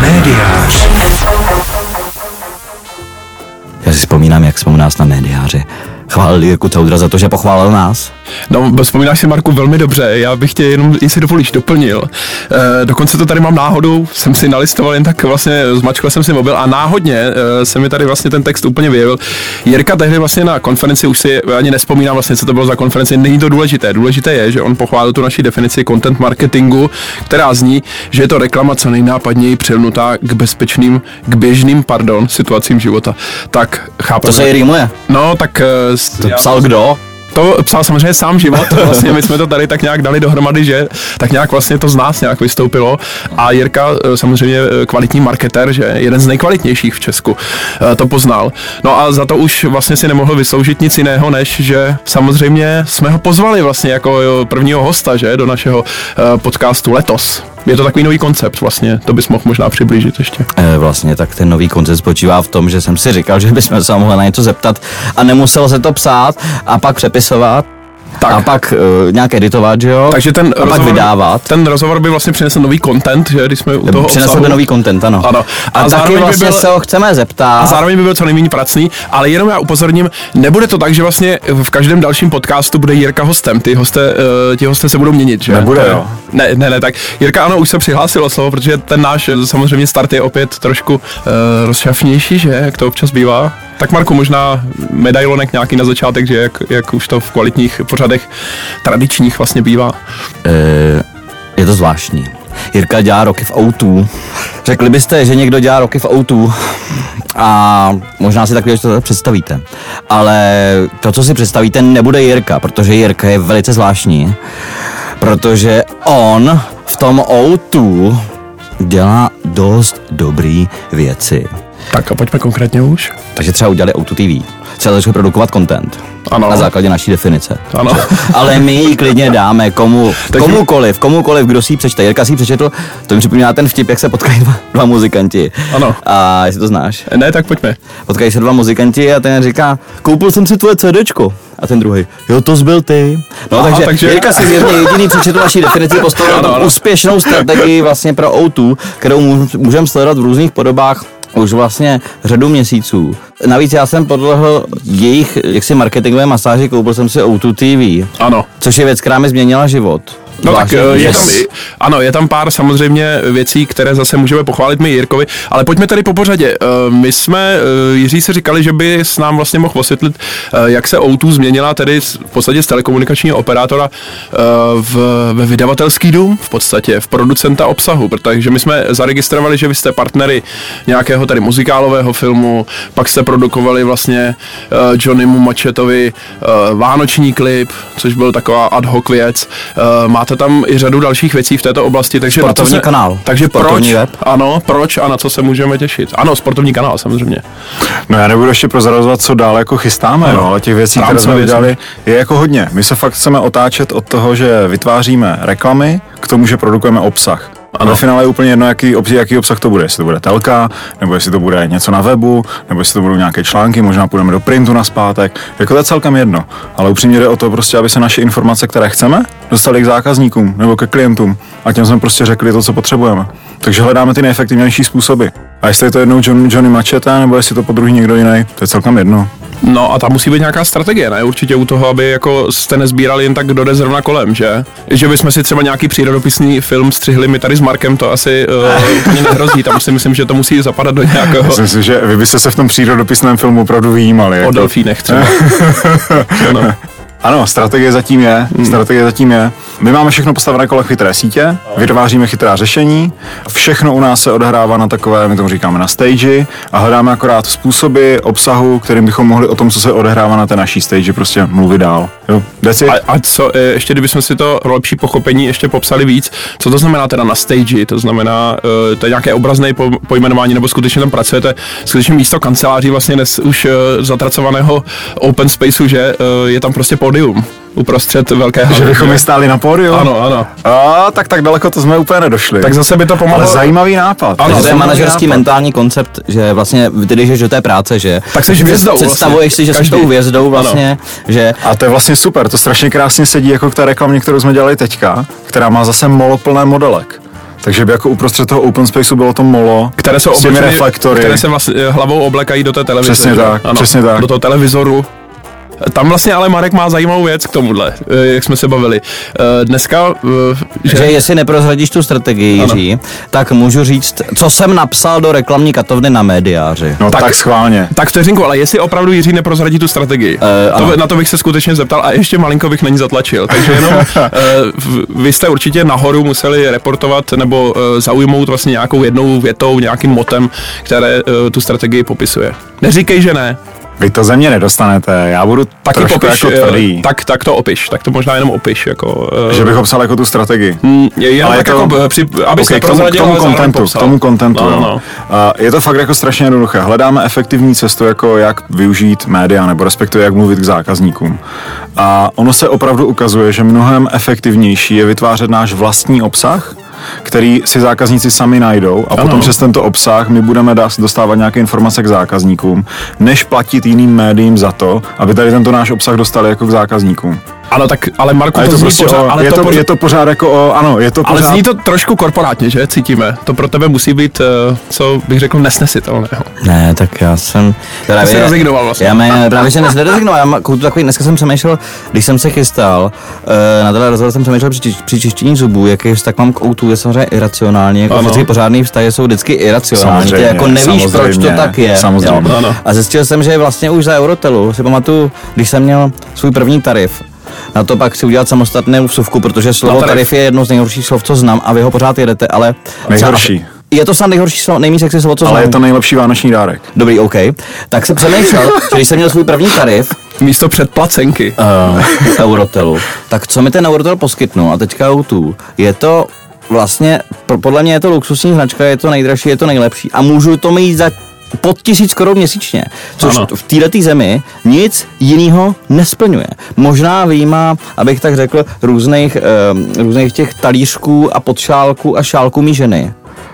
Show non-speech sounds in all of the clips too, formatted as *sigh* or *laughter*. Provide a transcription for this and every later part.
Médiář. Já si vzpomínám, jak jsme u nás na médiáři chválili Jirku Coudra za to, že pochválil nás. No, vzpomínáš si, Marku, velmi dobře. Já bych tě jenom, jestli dovolíš, doplnil. E, dokonce to tady mám náhodou, jsem si nalistoval jen tak vlastně, zmačkal jsem si mobil a náhodně e, se mi tady vlastně ten text úplně vyjevil. Jirka tehdy vlastně na konferenci, už si ani nespomínám vlastně, co to bylo za konferenci, není to důležité. Důležité je, že on pochválil tu naši definici content marketingu, která zní, že je to reklama co nejnápadněji přilnutá k bezpečným, k běžným, pardon, situacím života. Tak chápeme. To se i rýmuje. No, tak... To psal kdo? To psal samozřejmě sám život, *laughs* vlastně my jsme to tady tak nějak dali dohromady, že tak nějak vlastně to z nás nějak vystoupilo a Jirka eh, samozřejmě eh, kvalitní marketer, že jeden z nejkvalitnějších v Česku eh, to poznal. No a za to už vlastně si nemohl vysloužit nic jiného, než že samozřejmě jsme ho pozvali vlastně jako prvního hosta, že do našeho podcastu letos. Je to takový nový koncept vlastně, to bys mohl možná přiblížit ještě. E, vlastně tak ten nový koncept spočívá v tom, že jsem si říkal, že bychom se mohli na něco zeptat a nemusel se to psát a pak přepisovat tak. a pak uh, nějak editovat, že jo? Takže ten a rozhovor, pak vydávat. Ten rozhovor by vlastně přinesl nový content, že když jsme u toho Přinesl by nový content, ano. ano. A, a taky vlastně by byl, se ho chceme zeptat. A zároveň by byl co nejméně pracný, ale jenom já upozorním, nebude to tak, že vlastně v každém dalším podcastu bude Jirka hostem, ty hosté, uh, ti hosté se budou měnit, že? Nebude, jo. Ne, ne, ne, tak Jirka ano, už se přihlásil slovo, protože ten náš samozřejmě start je opět trošku uh, rozšafnější, že, jak to občas bývá. Tak Marku, možná medailonek nějaký na začátek, že jak, jak už to v kvalitních pořadech tradičních vlastně bývá. E, je to zvláštní. Jirka dělá roky v O2. Řekli byste, že někdo dělá roky v O2 a možná si takové to představíte. Ale to, co si představíte, nebude Jirka, protože Jirka je velice zvláštní, protože on v tom O2 dělá dost dobrý věci. Tak a pojďme konkrétně už. Takže třeba udělali Auto TV. Třeba začali produkovat content. Ano. Na základě naší definice. Ano. *laughs* Ale my ji klidně dáme komu, *laughs* Takže... komukoliv, komukoliv, kdo si ji přečte. Jirka si ji přečetl, to mi připomíná ten vtip, jak se potkají dva, dva muzikanti. Ano. A jestli to znáš. Ne, tak pojďme. Potkají se dva muzikanti a ten říká, koupil jsem si tvoje CDčko. A ten druhý, jo, to byl ty. No, Aha, takže, takže, Jirka si zjevně jediný přečetl naší definici, postavil úspěšnou strategii vlastně pro O2, kterou můžeme sledovat v různých podobách už vlastně řadu měsíců. Navíc já jsem podlehl jejich jaksi marketingové masáži, koupil jsem si O2 TV. Ano. Což je věc, která mi změnila život. No tak eh, je tam, ano, je tam pár samozřejmě věcí, které zase můžeme pochválit my Jirkovi, ale pojďme tady po pořadě. Eh, my jsme, eh, Jiří si říkali, že by s nám vlastně mohl osvětlit, jak se O2 změnila tedy v podstatě z telekomunikačního operátora v, ve vydavatelský dům, v podstatě v producenta obsahu, protože my jsme zaregistrovali, že vy jste partnery nějakého tady muzikálového filmu, pak jste produkovali vlastně Johnnymu Mačetovi vánoční klip, což byl taková ad hoc věc. Máte máte tam i řadu dalších věcí v této oblasti, takže sportovní se, kanál. Takže sportovní proč? Web. Ano, proč a na co se můžeme těšit? Ano, sportovní kanál samozřejmě. No já nebudu ještě prozrazovat, co dál jako chystáme, no, ale těch věcí, které jsme udělali, je jako hodně. My se fakt chceme otáčet od toho, že vytváříme reklamy, k tomu, že produkujeme obsah. A ve finále je úplně jedno, jaký, jaký obsah to bude. Jestli to bude telka, nebo jestli to bude něco na webu, nebo jestli to budou nějaké články, možná půjdeme do printu na zpátek. Jako to je celkem jedno. Ale upřímně jde o to prostě, aby se naše informace, které chceme, dostaly k zákazníkům nebo ke klientům. A těm jsme prostě řekli to, co potřebujeme. Takže hledáme ty nejefektivnější způsoby. A jestli je to jednou John, Johnny Machete, nebo jestli to po druhý někdo jiný, to je celkem jedno. No a tam musí být nějaká strategie, ne? Určitě u toho, aby jako jste nezbírali jen tak, kdo jde zrovna kolem, že? Že bychom si třeba nějaký přírodopisný film střihli my tady s Markem, to asi uh, úplně nehrozí. Tam si myslím, že to musí zapadat do nějakého... Myslím si, že vy byste se v tom přírodopisném filmu opravdu vyjímali. O jako... delfínech třeba. *laughs* no. Ano, strategie zatím je. Hmm. Strategie zatím je. My máme všechno postavené kolem chytré sítě, vytváříme chytrá řešení, všechno u nás se odehrává na takové, my tomu říkáme na stage a hledáme akorát způsoby obsahu, kterým bychom mohli o tom, co se odehrává na té naší stage, prostě mluvit dál. Jo, a, a co, e, ještě kdybychom si to pro lepší pochopení ještě popsali víc, co to znamená teda na stage, to znamená, e, to je nějaké obrazné pojmenování, nebo skutečně tam pracujete, skutečně místo kanceláří vlastně dnes už e, zatracovaného open spaceu, že je tam prostě pódium uprostřed velké haly. Že bychom je stáli na pódiu? Ano, ano. A, tak tak daleko to jsme úplně nedošli. Tak zase by to pomohlo. Ale zajímavý nápad. Ano, to je manažerský nápad. mentální koncept, že vlastně ty jdeš do té práce, že tak jsi hvězdou Představuješ vlastně. si, že jsi tou hvězdou vlastně, ano. že... A to je vlastně super, to strašně krásně sedí jako k té reklamě, kterou jsme dělali teďka, která má zase molo plné modelek. Takže by jako uprostřed toho open spaceu bylo to molo které jsou s těmi oblečeny- reflektory. které se vlastně hlavou oblekají do té televize. Přesně tak, přesně tak. Do toho televizoru. Tam vlastně ale Marek má zajímavou věc k tomuhle, eh, jak jsme se bavili. Eh, Dneska, eh, Že jestli neprozradíš tu strategii, Ano. Jiří, tak můžu říct, co jsem napsal do reklamní katovny na médiáři. No tak, Tak- tak schválně. Tak vteřinku, ale jestli opravdu Jiří neprozradí tu strategii, Eh, to, na to bych se skutečně zeptal a ještě malinko bych na ní zatlačil. Takže jenom *laughs* eh, vy jste určitě nahoru museli reportovat nebo zaujmout vlastně nějakou jednou větou, nějakým motem, které tu strategii popisuje. Neříkej, že ne. Vy to ze mě nedostanete, já budu Taky trošku popiš, jako eh, tvrdý. tak, tak to opiš, tak to možná jenom opiš. Jako, eh, Že bych obsal jako tu strategii. Mm, je- Jenom Ale tak je to- jako, eh, při, abys Ok, k tomu, k tomu kontentu, k tomu kontentu, No, jo. no. A je to fakt jako strašně jednoduché. Hledáme efektivní cestu, jako jak využít média, nebo respektive jak mluvit k zákazníkům. A ono se opravdu ukazuje, že mnohem efektivnější je vytvářet náš vlastní obsah, který si zákazníci sami najdou a potom přes tento obsah my budeme dostávat nějaké informace k zákazníkům, než platit jiným médiím za to, aby tady tento náš obsah dostali jako k zákazníkům. Ano, tak, ale Marku, je to, to zní prostě pořád, o, ale je, to, pořád, je to pořád jako o, ano, je to ale pořád... zní to trošku korporátně, že? Cítíme. To pro tebe musí být, eh, co bych řekl, nesnesitelného. Ne, tak já jsem... Právě, jsi rezignoval vlastně. Já mě, právě, že nezrezignoval, já mám jako takový, dneska jsem přemýšlel, když jsem se chystal, uh, na tenhle rozhovor jsem přemýšlel při, při čištění zubů, jaký vztah mám k outu, je samozřejmě iracionální, jako Ano. vždycky pořádný vztahy jsou vždycky iracionální, ty Samozřejmě, jako nevíš, proč to tak je. samozřejmě. Jo. Ano. A zjistil jsem, že vlastně už za Eurotelu, si pamatuju, když jsem měl svůj první tarif, na to pak si udělat samostatnou vsuvku, protože slovo tarif. tarif je jedno z nejhorších slov, co znám a vy ho pořád jedete, ale... Nejhorší. Je to snad nejhorší slovo, nejméně sexy slovo, co Ale znám. je to nejlepší vánoční dárek. Dobrý, OK. Tak jsem přemýšlel, *laughs* že když jsem měl svůj první tarif Místo předplacenky. *laughs* uh, Eurotelu, tak co mi ten Eurotel poskytnul? A teďka O2, je to vlastně, pro- podle mě je to luxusní značka, je to nejdražší, je to nejlepší a můžu to mít za pod tisíc korun měsíčně, což Ano. v této zemi nic jiného nesplňuje. Možná výjima, abych tak řekl, různých, uh, různých těch talířků a podšálků a šálků míženy.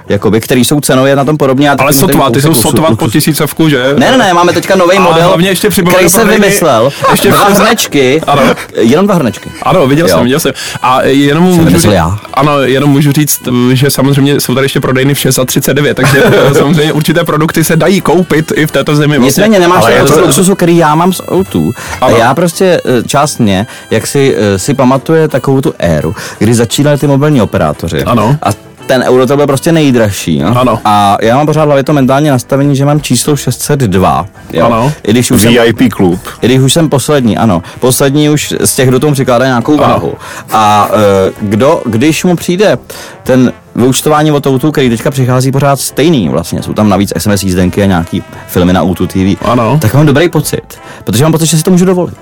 Jakoby, který jsou cenově na tom podobně. Ale sotva, ty jsou sotva po tisícovku, že? ne, ne, ne, máme teďka nový model, hlavně ještě který jsem vymyslel. ještě dva hrnečky, Ano. jenom dva hrnečky. Ano, viděl Jo. jsem, viděl jsem. A jenom můžu říct, já. ano, jenom můžu říct, že samozřejmě jsou tady ještě prodejny v 6 za 39, takže *laughs* eh, samozřejmě určité produkty se dají koupit i v této zemi. Vlastně. Nicméně nemáš ale to luxusu, který já mám z O2. A Ano. já prostě eh, část mě, jak si, eh, si pamatuje takovou tu éru, kdy začínali ty mobilní operátoři. Ano. A ten Eurotel byl prostě nejdražší. No? Ano. A já mám pořád hlavě to mentální nastavení, že mám číslo 602. Jo? Ano. I když už jsem, VIP klub. I když už jsem poslední, ano. Poslední už z těch, kdo tomu přikládá nějakou Ano. váhu. A e, kdo, když mu přijde ten vyučtování od Outu, který teďka přichází pořád stejný vlastně, jsou tam navíc SMS jízdenky a nějaký filmy na Outu TV, Ano. tak mám dobrý pocit, protože mám pocit, že si to můžu dovolit.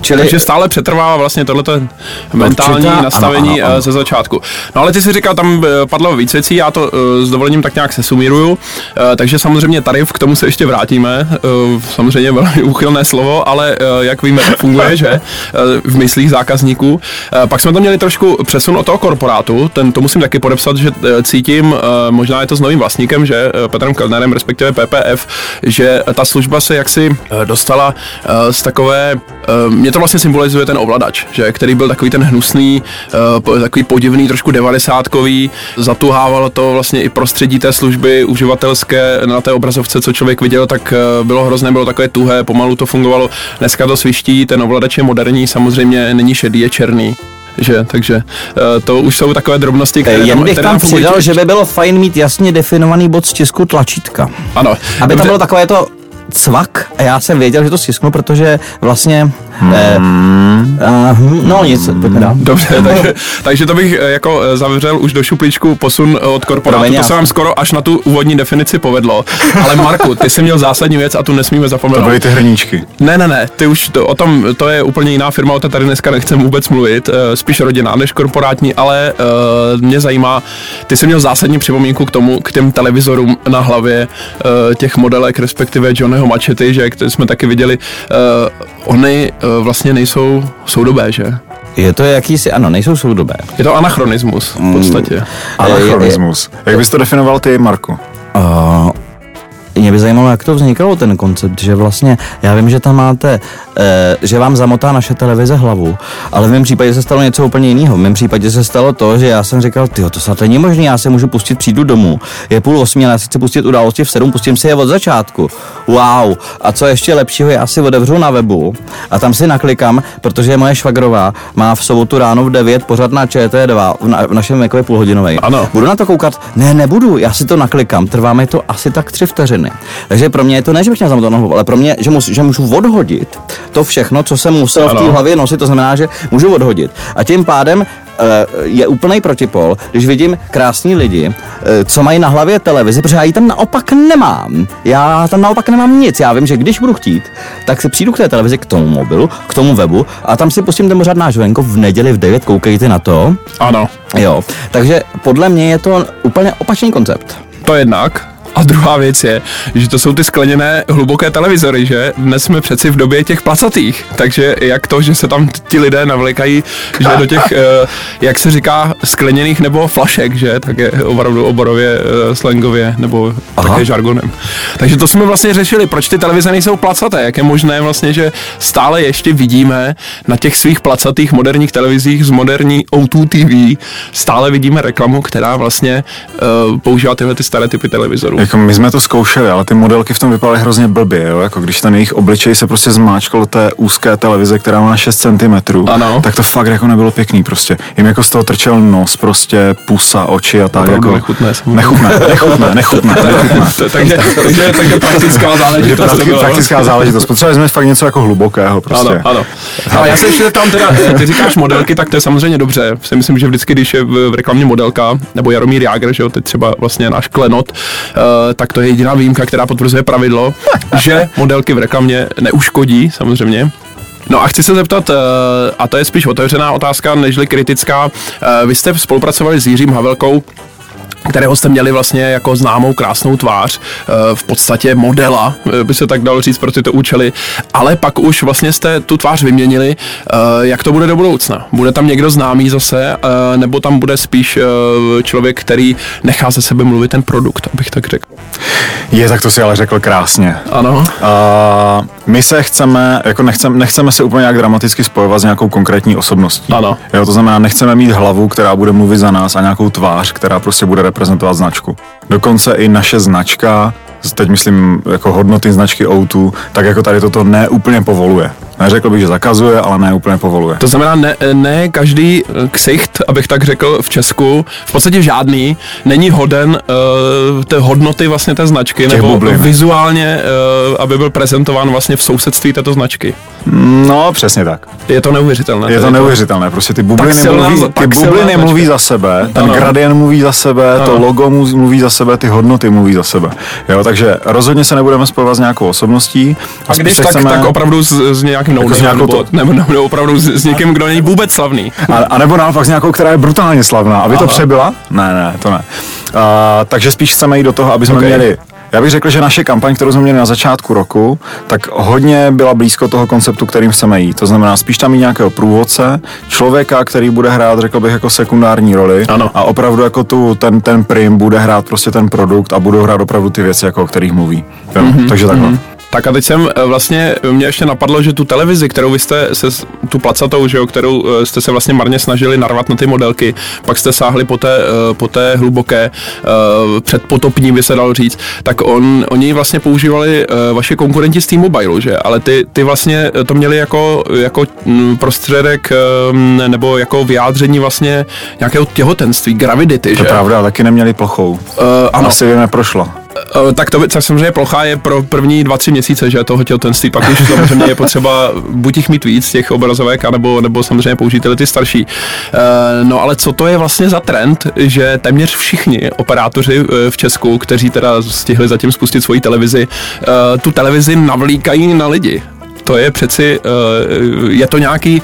Čili Takže stále přetrvává vlastně tohleto mentální Určitá- nastavení ano, ano, ano. eh, ze začátku. No ale ty si říkal, tam eh, padlo víc věcí, já to eh, s dovolením tak nějak sesumíruju, takže samozřejmě tarif, k tomu se ještě vrátíme, samozřejmě velmi *laughs* úchylné slovo, ale jak víme, to funguje, že v myslích zákazníků. Pak jsme to měli trošku přesun od toho korporátu, ten to musím taky podepsat, že cítím, možná je to s novým vlastníkem, že Petrem Kellnerem, respektive PPF, že ta služba se jaksi dostala z takové, eh, mě to vlastně symbolizuje ten ovladač, že, který byl takový ten hnusný, eh, takový podivný, trošku devadesátkový, zatuhávalo to vlastně i prostředí té služby uživatelské na té obrazovce, co člověk viděl, tak eh, bylo hrozné, bylo takové tuhé, pomalu to fungovalo, dneska to sviští, ten ovladač je moderní, samozřejmě není šedý, je černý. Že, takže eh, to už jsou takové drobnosti, které jen bych tam fungují. přidal, že by bylo fajn mít jasně definovaný bod stisku tlačítka. Ano. Aby tam bylo takové to cvak a já jsem věděl, že to stisknu, protože vlastně... Eh, uh, no nic, pojďme dál. Dobře, *laughs* takže, takže to bych eh, jako eh, zavřel už do šuplíčku posun eh, od korporátu. Promiň, To já- se vám skoro až na tu úvodní definici povedlo. Ale Marku, ty jsi měl zásadní věc a tu nesmíme To zapomenout. byly ty hrníčky. Ne, ne, ne, ty už to, o tom, to je úplně jiná firma, o té tady dneska nechcem vůbec mluvit, eh, spíš rodinná než korporátní, ale uh, mě zajímá, ty jsi měl zásadní připomínku k tomu, k těm televizorům na hlavě uh, těch modelek, respektive Johnnyho Machety, že, které jsme taky viděli, uh, oni uh, vlastně nejsou soudobé, že? Je to jakýsi, ano, nejsou soudobé. Je to anachronismus v podstatě. Ale je- Anachronismus. Jak bys to definoval ty, Marku? Uh, mě by zajímalo, jak to vznikalo ten koncept, že vlastně, já vím, že tam máte, eh, že vám zamotá naše televize hlavu, ale v mém případě se stalo něco úplně jiného. V mém případě se stalo to, že já jsem říkal, ty to snad není možné, já se můžu pustit, přijdu domů, je půl osmi, ale já si chci pustit události v sedm, pustím si je od začátku. Wow. A co ještě lepšího, já si otevřu na webu a tam si naklikám, protože moje švagrová má v sobotu ráno v 9 pořád na ČT2 v, na, v našem jako půlhodinový. Ano. Budu na to koukat? Ne, nebudu, já si to naklikám, trvá mi to asi tak tři vteřiny. Takže pro mě je to ne, že bych měl zamotat nohu, ale pro mě, že, mus, že můžu odhodit to všechno, co jsem musel v té Ano. hlavě nosit, to znamená, že můžu odhodit. A tím pádem eh, je úplný protipol, když vidím krásní lidi, eh, co mají na hlavě televizi, protože já ji tam naopak nemám. Já tam naopak nemám nic. Já vím, že když budu chtít, tak si přijdu k té televizi, k tomu mobilu, k tomu webu a tam si pustím ten pořád náš venko v neděli v 9, koukejte na to. Ano, Jo, takže podle mě je to úplně opačný koncept. to jednak. A druhá věc je, že to jsou ty skleněné hluboké televizory, že? Dnes jsme přeci v době těch placatých, takže jak to, že se tam ti lidé navlekají, že do těch, *laughs* eh, jak se říká, skleněných nebo flašek, že? Tak je opravdu oborově, eh, slangově, nebo Aha. také žargonem. Takže to jsme vlastně řešili, proč ty televize nejsou placaté, jak je možné vlastně, že stále ještě vidíme na těch svých placatých moderních televizích z moderní O2 TV, stále vidíme reklamu, která vlastně uh, používá tyhle ty staré typy televizorů. Jako my jsme to zkoušeli, ale ty modelky v tom vypadaly hrozně blbě, jo? Jako když ten jejich obličej se prostě zmáčkal do té úzké televize, která má 6 cm, Ano. tak to fakt jako nebylo pěkný prostě. Jim jako z toho trčel nos, prostě pusa, oči a tak Opravdu jako... nechutné. Nechutné, nechutné, *laughs* nechutné, nechutné. To- takže, takže, takže praktická záležitost. to Prakti- Praktická záležitost. Potřebovali jsme fakt něco jako hlubokého prostě. Ano, ano. Ale já se ještě zeptám teda, eh, ty říkáš modelky, tak to je samozřejmě dobře. Si myslím, že vždycky, když je v, reklamě modelka, nebo Jaromír Jágr, že jo, teď třeba vlastně náš klenot, uh, tak to je jediná výjimka, která potvrzuje pravidlo, že modelky v reklamě neuškodí, samozřejmě. No a chci se zeptat, eh, a to je spíš otevřená otázka, nežli kritická. Eh, Vy jste spolupracovali s Jiřím Havelkou, kterého jste měli vlastně jako známou krásnou tvář, eh, v podstatě modela, eh, by se tak dalo říct pro tyto účely, ale pak už vlastně jste tu tvář vyměnili. Eh, Jak to bude do budoucna? Bude tam někdo známý zase, nebo tam bude spíš člověk, který nechá ze sebe mluvit ten produkt, abych tak řekl? Je, tak to si ale řekl krásně. Ano, A my se chceme, jako nechceme, nechceme se úplně nějak dramaticky spojovat s nějakou konkrétní osobností. Ano. Jo, to znamená, nechceme mít hlavu, která bude mluvit za nás a nějakou tvář, která prostě bude reprezentovat značku. Dokonce i naše značka, teď myslím jako hodnoty značky O2, tak jako tady toto neúplně povoluje. Neřekl bych, že zakazuje, ale neúplně povoluje. To znamená, ne, ne každý eh, ksicht, abych tak řekl, v Česku, v podstatě žádný, není hoden uh, té hodnoty vlastně té značky, Těch nebo bublin. vizuálně, uh, aby byl prezentován vlastně v sousedství této značky. No, přesně tak. Je to neuvěřitelné. Je to tady neuvěřitelné, prostě ty bubliny, silná- mluví, ty bubliny mluví za sebe, ten Ano. gradient mluví za sebe, to Ano. logo mu- mluví za sebe, ty hodnoty mluví za sebe. Jo, takže rozhodně se nebudeme spojovat s nějakou osobností. A spíš když tak, tak opravdu s, s nějakým no Jako s nějakou nebo, to- nebo, nebo, nebo opravdu s, s někým, kdo není vůbec slavný. A, a nebo naopak s nějakou, která je brutálně slavná. Aby to Aha. přebyla? Ne, ne, to ne. A, takže spíš chceme jít do toho, aby jsme Ok. měli já bych řekl, že naše kampaň, kterou jsme měli na začátku roku, tak hodně byla blízko toho konceptu, kterým chceme jít. To znamená spíš tam mít nějakého průvodce, člověka, který bude hrát, řekl bych, jako sekundární roli. Ano. A opravdu jako tu, ten, ten prim bude hrát prostě ten produkt a budou hrát opravdu ty věci, jako o kterých mluví. Jo? Mm-hmm. Takže takhle. Mm-hmm. Tak a teď jsem eh, vlastně, mě ještě napadlo, že tu televizi, kterou vy jste se, tu placatou, že jo, kterou eh, jste se vlastně marně snažili narvat na ty modelky, pak jste sáhli po té, eh, po té hluboké, eh, předpotopní by se dalo říct, tak on, oni vlastně používali eh, vaše konkurenti z T-Mobile, že? Ale ty, ty vlastně to měli jako, jako mm, prostředek eh, nebo jako vyjádření vlastně nějakého těhotenství, gravidity, To že? je pravda, taky neměli plochou. Eh, ano, Asi by neprošlo. Eh, Tak to tak samozřejmě plocha je pro první dva, tři měsíce, že toho těhotenství, pak už samozřejmě je potřeba buď jich mít víc, těch obrazovek, anebo, nebo samozřejmě použít ty starší. Eh, No ale co to je vlastně za trend, že téměř všichni operátoři eh, v Česku, kteří teda stihli zatím spustit svoji televizi, tu televizi navlíkají na lidi. To je přeci, je to nějaký,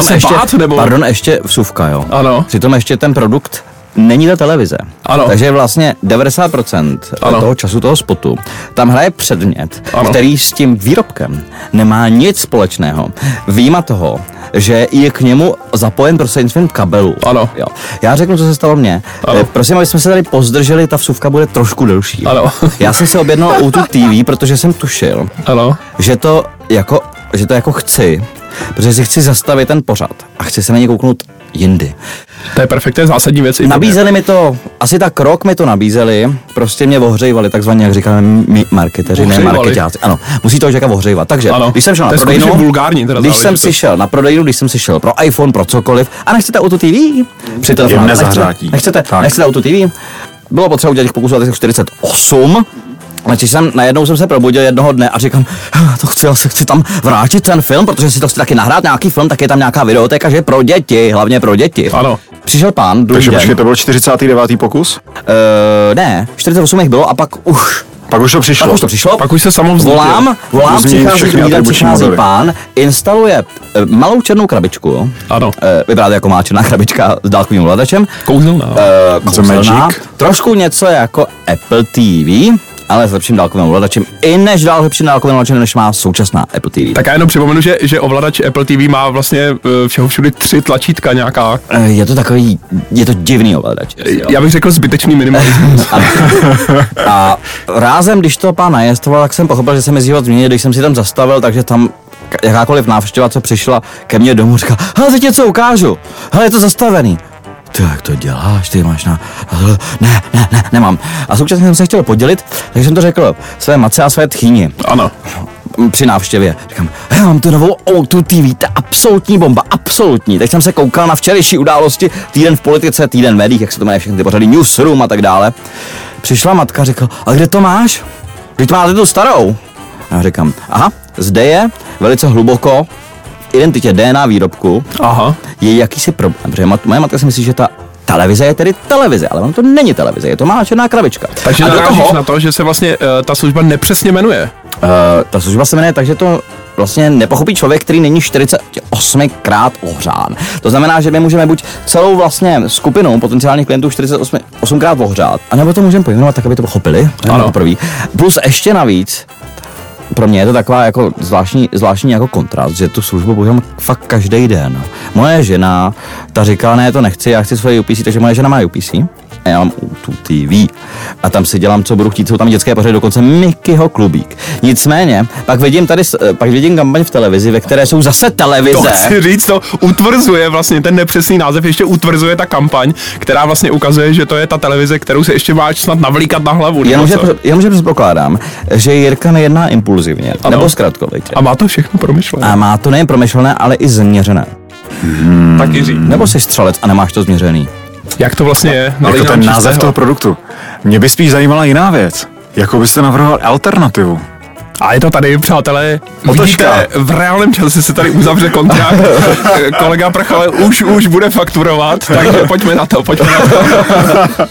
se ještě, bát, nebo? pardon, ještě vsuvka, jo. Ano. Přitom ještě ten produkt není ta televize. Ano. Takže vlastně 90% Ano. toho času toho spotu tam hraje předmět, Ano. který s tím výrobkem nemá nic společného. Výjima toho, že je k němu zapojen prostřednictvím kabelu. Ano. Jo. Já řeknu, co se stalo mně. Ano. Eh, Prosím, aby jsme se tady pozdrželi, ta vsuvka bude trošku delší. Ano. *laughs* Já jsem si objednal o tu TV, protože jsem tušil, Ano. že to jako, že to jako chci, protože si chci zastavit ten pořad a chci se na ně kouknout jindy. To je perfekt, to je zásadní věc. Nabízeli mi to, asi tak rok mi to nabízeli, prostě mě ohřejvali, takzvaně, jak říkáme my marketeři, ne marketáci. Ano, musí to člověka ohřejvat. Takže, Ano. když jsem šel na To prodejnu, vulgární teda když jsem si šel na prodejnu, když jsem si šel pro iPhone, pro cokoliv, a nechcete auto TV, při telefonu, Jemné nechcete, nechcete, Tak. nechcete auto TV, bylo potřeba udělat těch pokusů asi 48, takže jsem, najednou jsem se probudil jednoho dne a říkám, "Ah, to chci, já se chci tam vrátit ten film, protože si to chci taky nahrát nějaký film, tak je tam nějaká videotéka, že pro děti, hlavně pro děti. Ano. Přišel pán, druhý Takže den. počkej, to byl 49. pokus? Uh, ne, 48 jich bylo a pak už, Pak už to přišlo. pak už to přišlo. Pak už se samo vznítil. Volám, volám, Můžu změnit přichází, den přichází pán, instaluje eh, malou černou krabičku, Ano. eh, vypadá to jako má černá krabička s dálkovým ovladačem, Kouzelná. eh, The kouzelná, Magic. trošku něco jako Apple TV, ale s lepším dálkovým ovladačem, i než dál lepším dálkovým ovladačem, než má současná Apple TV. Tak já jenom připomenu, že, že ovladač Apple TV má vlastně eh, všeho všude tři tlačítka nějaká. Eh, Je to takový, je to divný ovladač. Já bych řekl zbytečný minimalismus. *laughs* Ano. A rázem, když to pán najestoval, tak jsem pochopil, že se mi život změnil, když jsem si tam zastavil, takže tam jakákoliv návštěva, co přišla ke mně domů, říká, hele, teď něco ukážu, hele, je to zastavený. Ty, jak to děláš, ty máš na... Ne, ne, ne, nemám. A současně jsem se chtěl podělit, takže jsem to řekl své matce a své tchýni Ano. při návštěvě. Říkám, já mám tu novou O2 TV, to je absolutní bomba, absolutní. Teď jsem se koukal na včerejší události, týden v politice, týden v médiích, jak se to jmenuje, všechny ty pořady, newsroom a tak dále. Přišla matka, řekla, a kde to máš? Teď máte tu starou. A já říkám, aha, zde je velice hluboko identitě DNA výrobku Aha. je jakýsi problém, protože mat- moje matka si myslí, že ta televize je tedy televize, ale ono to není televize, je to má černá krabička. Takže a do toho, na to, že se vlastně uh, ta služba nepřesně jmenuje. Uh, ta služba se jmenuje tak, že to vlastně nepochopí člověk, který není 48 krát ohřán. To znamená, že my můžeme buď celou vlastně skupinu potenciálních klientů 48 krát ohřát, anebo to můžeme pojmenovat tak, aby to pochopili. To Ano. poprvé. Plus ještě navíc, pro mě je to taková jako zvláštní, zvláštní jako kontrast, že tu službu používám fakt každý den. Moje žena, ta říká, ne, to nechci, já chci svoje UPC, takže moje žena má UPC. A já mám tu TV. A tam si dělám, co budu chtít, jsou tam dětské pořady, dokonce Mickeyho klubík. Nicméně, pak vidím tady, eh, pak vidím kampaň v televizi, ve které jsou zase To televize. chci říct, to utvrzuje vlastně ten nepřesný název, ještě utvrzuje ta kampaň, která vlastně ukazuje, že to je ta televize, kterou se ještě máš snad navlíkat na hlavu. Jenomže, jenomže předpokládám, že Jirka nejedná impulzivně, Ano. nebo zkratkovitě. A má to všechno promyšlené. A má to nejen promyšlené, ale i změřené. Tak Jiří, Nebo jsi střelec a nemáš to změřený. Jak to vlastně je? Jako nám ten název čistého. toho produktu. Mě by spíš zajímala jiná věc. Jako byste navrhoval alternativu. A je to tady, přátelé, Otočka. vidíte, v reálném čase se tady uzavře kontrakt. *laughs* Kolega Prchale už, už bude fakturovat, takže pojďme na to, pojďme na to. *laughs*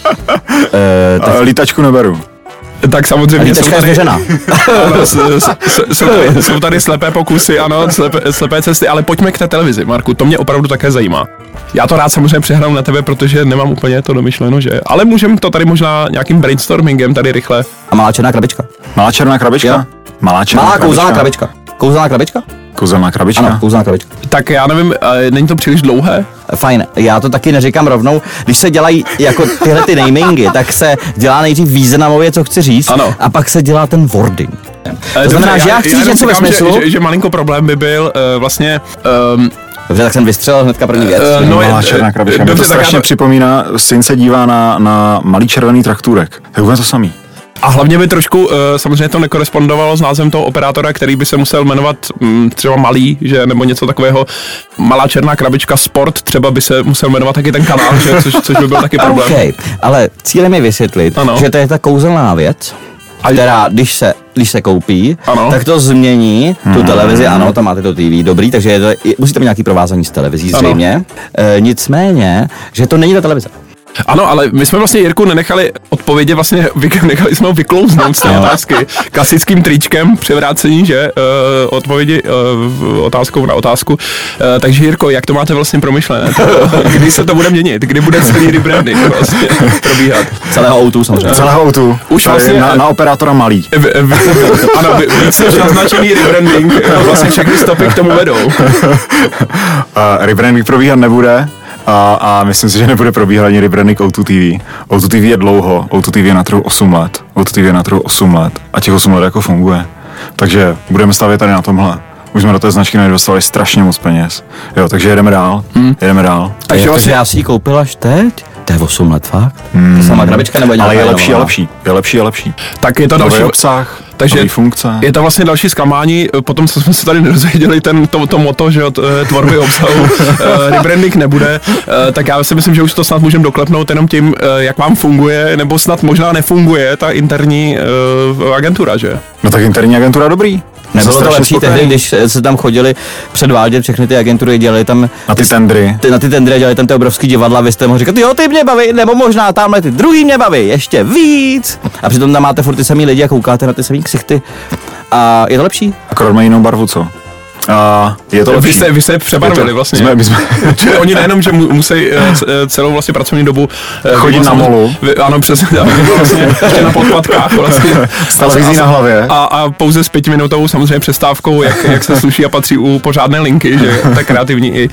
E, Tak... Lítačku neberu. Tak samozřejmě jsou tady, změřená. ano, *laughs* s- s- s- jsou, tady, jsou tady slepé pokusy, ano, slepé, slepé cesty, ale pojďme k té televizi, Marku, to mě opravdu také zajímá. Já to rád samozřejmě přehrám na tebe, protože nemám úplně to domyšleno, že? Ale můžeme to tady možná nějakým brainstormingem tady rychle. A malá černá krabička. Malá černá krabička? Jo. Malá černá Malá krabička. kouzelná krabička. Kouzelná krabička? Kouzelná krabička? Ano, kouzelná krabička. Tak já nevím, eh, není to příliš dlouhé? Fajn, já to taky neříkám rovnou. Když se dělají jako tyhle ty namingy, tak se dělá nejdřív významově, co chci říct, Ano. a pak se dělá ten wording. To Eh, znamená, dobře, že já chci říct jenom něco ve říkám, že- smyslu. Že, že, malinko problém by byl uh, vlastně... Um, Dobře, tak jsem vystřelil hnedka první věc. Eh, no, Malá černá krabička. Mě to dobře, tak já strašně to- připomíná, syn se dívá na, na malý červený traktůrek. To je úplně to samý. A hlavně by trošku, uh, samozřejmě to nekorespondovalo s názvem toho operátora, který by se musel jmenovat um, třeba Malý, že nebo něco takového. Malá černá krabička Sport třeba by se musel jmenovat taky ten kanál, že, což, což by byl taky *laughs* problém. OK, ale cílem je vysvětlit, Ano. že to je ta kouzelná věc, A- která, když se, když se koupí, Ano. tak to změní tu televizi, ano, tam máte to TV, dobrý, takže je to, je- musíte mít nějaký provázání s televizí Ano. zřejmě. E, nicméně, že to není ta televize. Ano, ale my jsme vlastně Jirku nenechali odpovědět, vlastně *laughs* nechali jsme ho vyklouznout z té otázky klasickým tričkem převrácení, že uh, odpovědi uh, otázkou na otázku. Uh, takže Jirko, jak to máte vlastně promyšlené? *laughs* kdy se to bude měnit? Kdy bude celý rebranding vlastně probíhat? Celého autu samozřejmě. Celého autu. Už vlastně na, na operátora malý. V, v, ano, víc než naznačený rebranding, vlastně všechny stopy k tomu vedou. Uh, rebranding probíhat nebude, a, a myslím si, že nebude probíhat ani rebranding O2 TV. O2 TV je dlouho, O2 TV je na trhu 8 let. O2 TV je na trhu 8 let a těch 8 let jako funguje. Takže budeme stavět tady na tomhle. Už jsme do té značky nainvestovali strašně moc peněz. Jo, takže jedeme dál, hmm. jedeme dál. Takže vlastně já si ji koupil až teď? To je 8 let fakt? Hmm. To samá krabička nebo Ale je lepší a lepší, je lepší a lepší. Tak je to další obsah, takže funkce. je to vlastně další zklamání, potom co jsme se tady nedozvěděli ten, to, to moto, že od eh, tvorby obsahu uh, *laughs* rebranding nebude, uh, tak já si myslím, že už to snad můžeme doklepnout jenom tím, jak vám funguje, nebo snad možná nefunguje ta interní agentura, že? No tak interní agentura dobrý. Nebylo to lepší tehdy, když se tam chodili předvádět, všechny ty agentury dělali tam... Na ty tendry. Ty, na ty tendry dělali tam ty obrovský divadla, vy jste mohli říkat, jo, ty mě baví, nebo možná tamhle ty druhý mě baví, ještě víc. A přitom tam máte furt ty samý lidi a koukáte na ty samý ksichty. A je to lepší? Akorát mají jinou barvu, co? A je to vy jste, vy jste přebarvili to, vlastně. Jsme, my jsme... *laughs* Oni nejenom, že musí eh, eh, celou vlastně pracovní dobu eh, chodit na molu. Vy, ano, přesně. *laughs* Vlastně, ještě na podpadkách vlastně. *laughs* S televizí na hlavě. A, a pouze s pětiminutovou samozřejmě přestávkou, jak, jak se sluší a patří u pořádné linky, že tak kreativní i.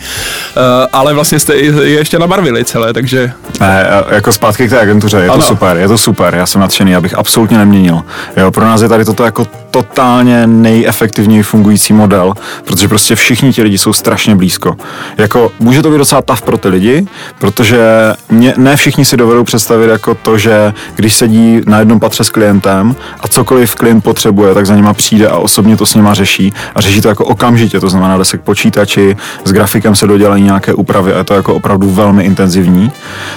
Ale vlastně jste je ještě nabarvili celé, takže... Ne, jako zpátky k té agentuře, je ano. to super, je to super, já jsem nadšený, abych absolutně neměnil. Jo, pro nás je tady toto jako totálně nejefektivněji fungující model, protože prostě všichni ti lidi jsou strašně blízko. Jako může to být docela tav pro ty lidi, protože mě, ne všichni si dovedou představit jako to, že když sedí na jednom patře s klientem a cokoliv klient potřebuje, tak za nima přijde a osobně to s nima řeší a řeší to jako okamžitě, to znamená, jde se k počítači, s grafikem se dodělají nějaké úpravy a je to jako opravdu velmi intenzivní.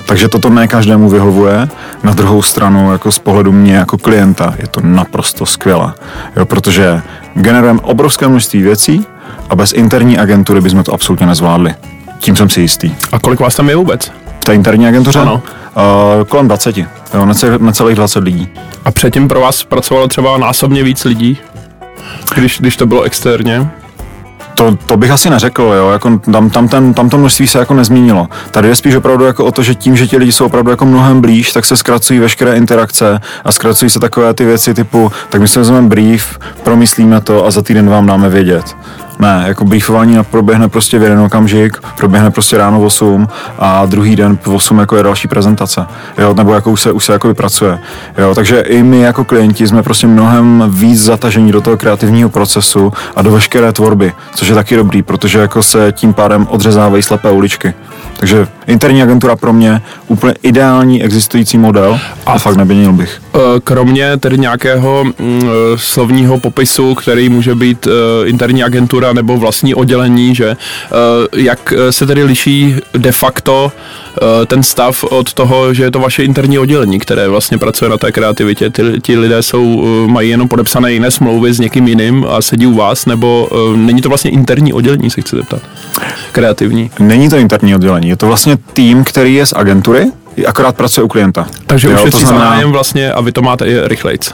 Takže toto ne každému vyhovuje. Na druhou stranu, jako z pohledu mě jako klienta, je to naprosto skvělé, jo, protože generujeme obrovské množství věcí, a bez interní agentury bychom to absolutně nezvládli. Tím jsem si jistý. A kolik vás tam je vůbec? V té interní agentuře? Ano. Uh, kolem 20, jo, necelých 20 lidí. A předtím pro vás pracovalo třeba násobně víc lidí, když, když to bylo externě? To, to bych asi neřekl, jo, jako tam, tam, ten, tam to množství se jako nezmínilo. Tady je spíš opravdu jako o to, že tím, že ti lidi jsou opravdu jako mnohem blíž, tak se zkracují veškeré interakce a zkracují se takové ty věci typu, tak my si vezmeme brief, promyslíme to a za týden vám dáme vědět. Ne, jako briefování proběhne prostě v jeden okamžik, proběhne prostě ráno v 8 a druhý den v 8 jako je další prezentace, jo, nebo jako už se, už se jako vypracuje, jo, takže i my jako klienti jsme prostě mnohem víc zatažení do toho kreativního procesu a do veškeré tvorby, což je taky dobrý, protože jako se tím pádem odřezávají slepé uličky. Takže interní agentura pro mě úplně ideální existující model a fakt neměnil bych. Eh, kromě tedy nějakého mm, eh, slovního popisu, který může být eh, interní agentura nebo vlastní oddělení, že jak se tedy liší de facto ten stav od toho, že je to vaše interní oddělení, které vlastně pracuje na té kreativitě. Ty, ti lidé jsou, mají jenom podepsané jiné smlouvy s někým jiným a sedí u vás, nebo není to vlastně interní oddělení, se chci zeptat? Kreativní. Není to interní oddělení, je to vlastně tým, který je z agentury, akorát pracuje u klienta. Takže jo, ušetří to znamená... zájem vlastně a vy to máte i rychlejc.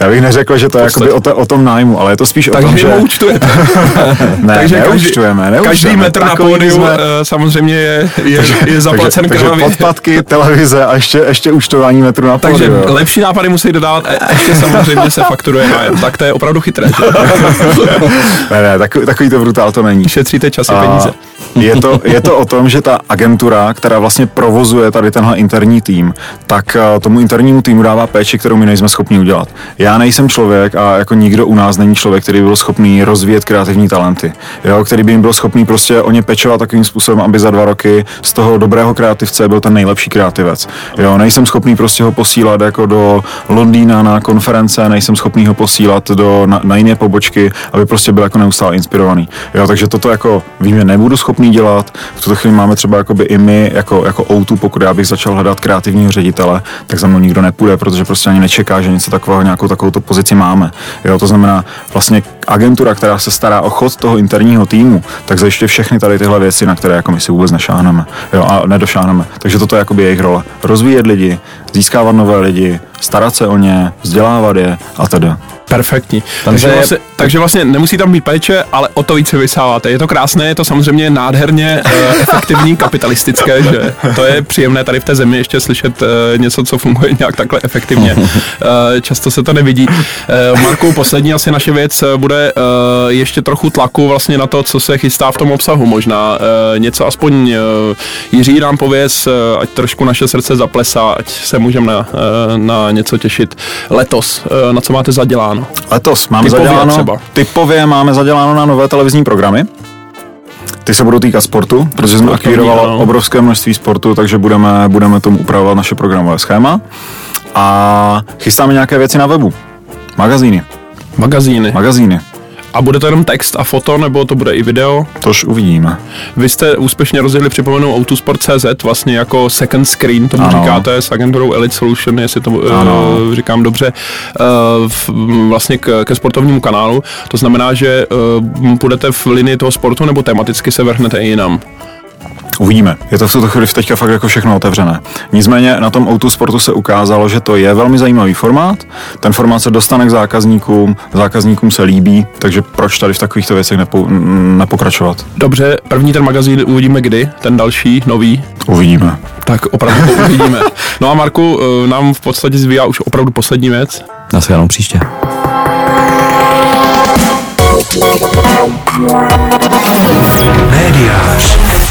Já bych neřekl, že to je jakoby o, to, o tom nájmu, ale je to spíš Takže o tom, že... účtujete. *laughs* ne, takže neúčtujeme, neúčtujeme. Každý metr na pódiu jsme... Eh, samozřejmě je, je, takže, je zaplacen takže, takže podpatky, televize a ještě, ještě účtování metru na pódiu. Takže jo. lepší nápady musí dodávat a ještě samozřejmě se fakturuje nájem. Tak to je opravdu chytré. *laughs* ne, ne, takový, takový to brutál to není. Šetříte čas a peníze. Je to, je to o tom, že ta agentura, která vlastně provozuje tady tenhle interní tým, tak eh, tomu internímu týmu dává péči, kterou my nejsme schopni udělat. Já nejsem člověk a jako nikdo u nás není člověk, který by byl schopný rozvíjet kreativní talenty, jo, který by jim byl schopný prostě o ně pečovat takovým způsobem, aby za dva roky z toho dobrého kreativce byl ten nejlepší kreativec. Jo, nejsem schopný prostě ho posílat jako do Londýna na konference, nejsem schopný ho posílat do, na, na jiné pobočky, aby prostě byl jako neustále inspirovaný. Jo, takže toto jako vím, že nebudu schopný schopný dělat. V tuto chvíli máme třeba jakoby i my, jako, jako O2, pokud já bych začal hledat kreativního ředitele, tak za mnou nikdo nepůjde, protože prostě ani nečeká, že něco takového, nějakou takovou pozici máme. Jo, to znamená vlastně agentura, která se stará o chod toho interního týmu, tak zajišťuje všechny tady tyhle věci, na které jako my si vůbec nešáhneme jo, a nedošáhneme. Takže toto je jakoby jejich role. Rozvíjet lidi, získávat nové lidi, starat se o ně, vzdělávat je a teda. Perfektní. Takže, je... vlastně, takže vlastně nemusí tam být péče, ale o to více vysáváte. Je to krásné, je to samozřejmě nádherně uh, efektivní, *laughs* kapitalistické, že to je příjemné tady v té zemi ještě slyšet uh, něco, co funguje *laughs* nějak takhle efektivně. Uh, *laughs* často se to nevidí. Uh, Marku, poslední asi naše věc bude uh, ještě trochu tlaku vlastně na to, co se chystá v tom obsahu. Možná uh, něco aspoň uh, Jiří nám pověz, uh, ať trošku naše srdce zaplesá, ať se můžeme na, uh, na něco těšit letos. Uh, na co máte zaděláno? Letos máme typově zaděláno, třeba. typově máme zaděláno na nové televizní programy. Ty se budou týkat sportu, protože jsme akvírovali obrovské množství sportu, takže budeme, budeme tomu upravovat naše programové schéma. A chystáme nějaké věci na webu. Magazíny. Magazíny. Magazíny. A bude to jenom text a foto, nebo to bude i video? Tož uvidíme. Vy jste úspěšně rozjeli, připomenu, Autosport.cz vlastně jako second screen, tomu ano. říkáte, s agenturou Elite Solution, jestli to uh, říkám dobře, uh, v, vlastně k, ke sportovnímu kanálu. To znamená, že uh, budete v linii toho sportu, nebo tematicky se vrhnete i jinam? Uvidíme. Je to v tuto chvíli teďka fakt jako všechno otevřené. Nicméně na tom Auto Sportu se ukázalo, že to je velmi zajímavý formát. Ten formát se dostane k zákazníkům, zákazníkům se líbí, takže proč tady v takovýchto věcech nepo, nepokračovat? Dobře, první ten magazín uvidíme kdy, ten další, nový? Uvidíme. Tak opravdu *laughs* uvidíme. No a Marku, eh, nám v podstatě zvíjá už opravdu poslední věc. Naschledanou příště. Médiář.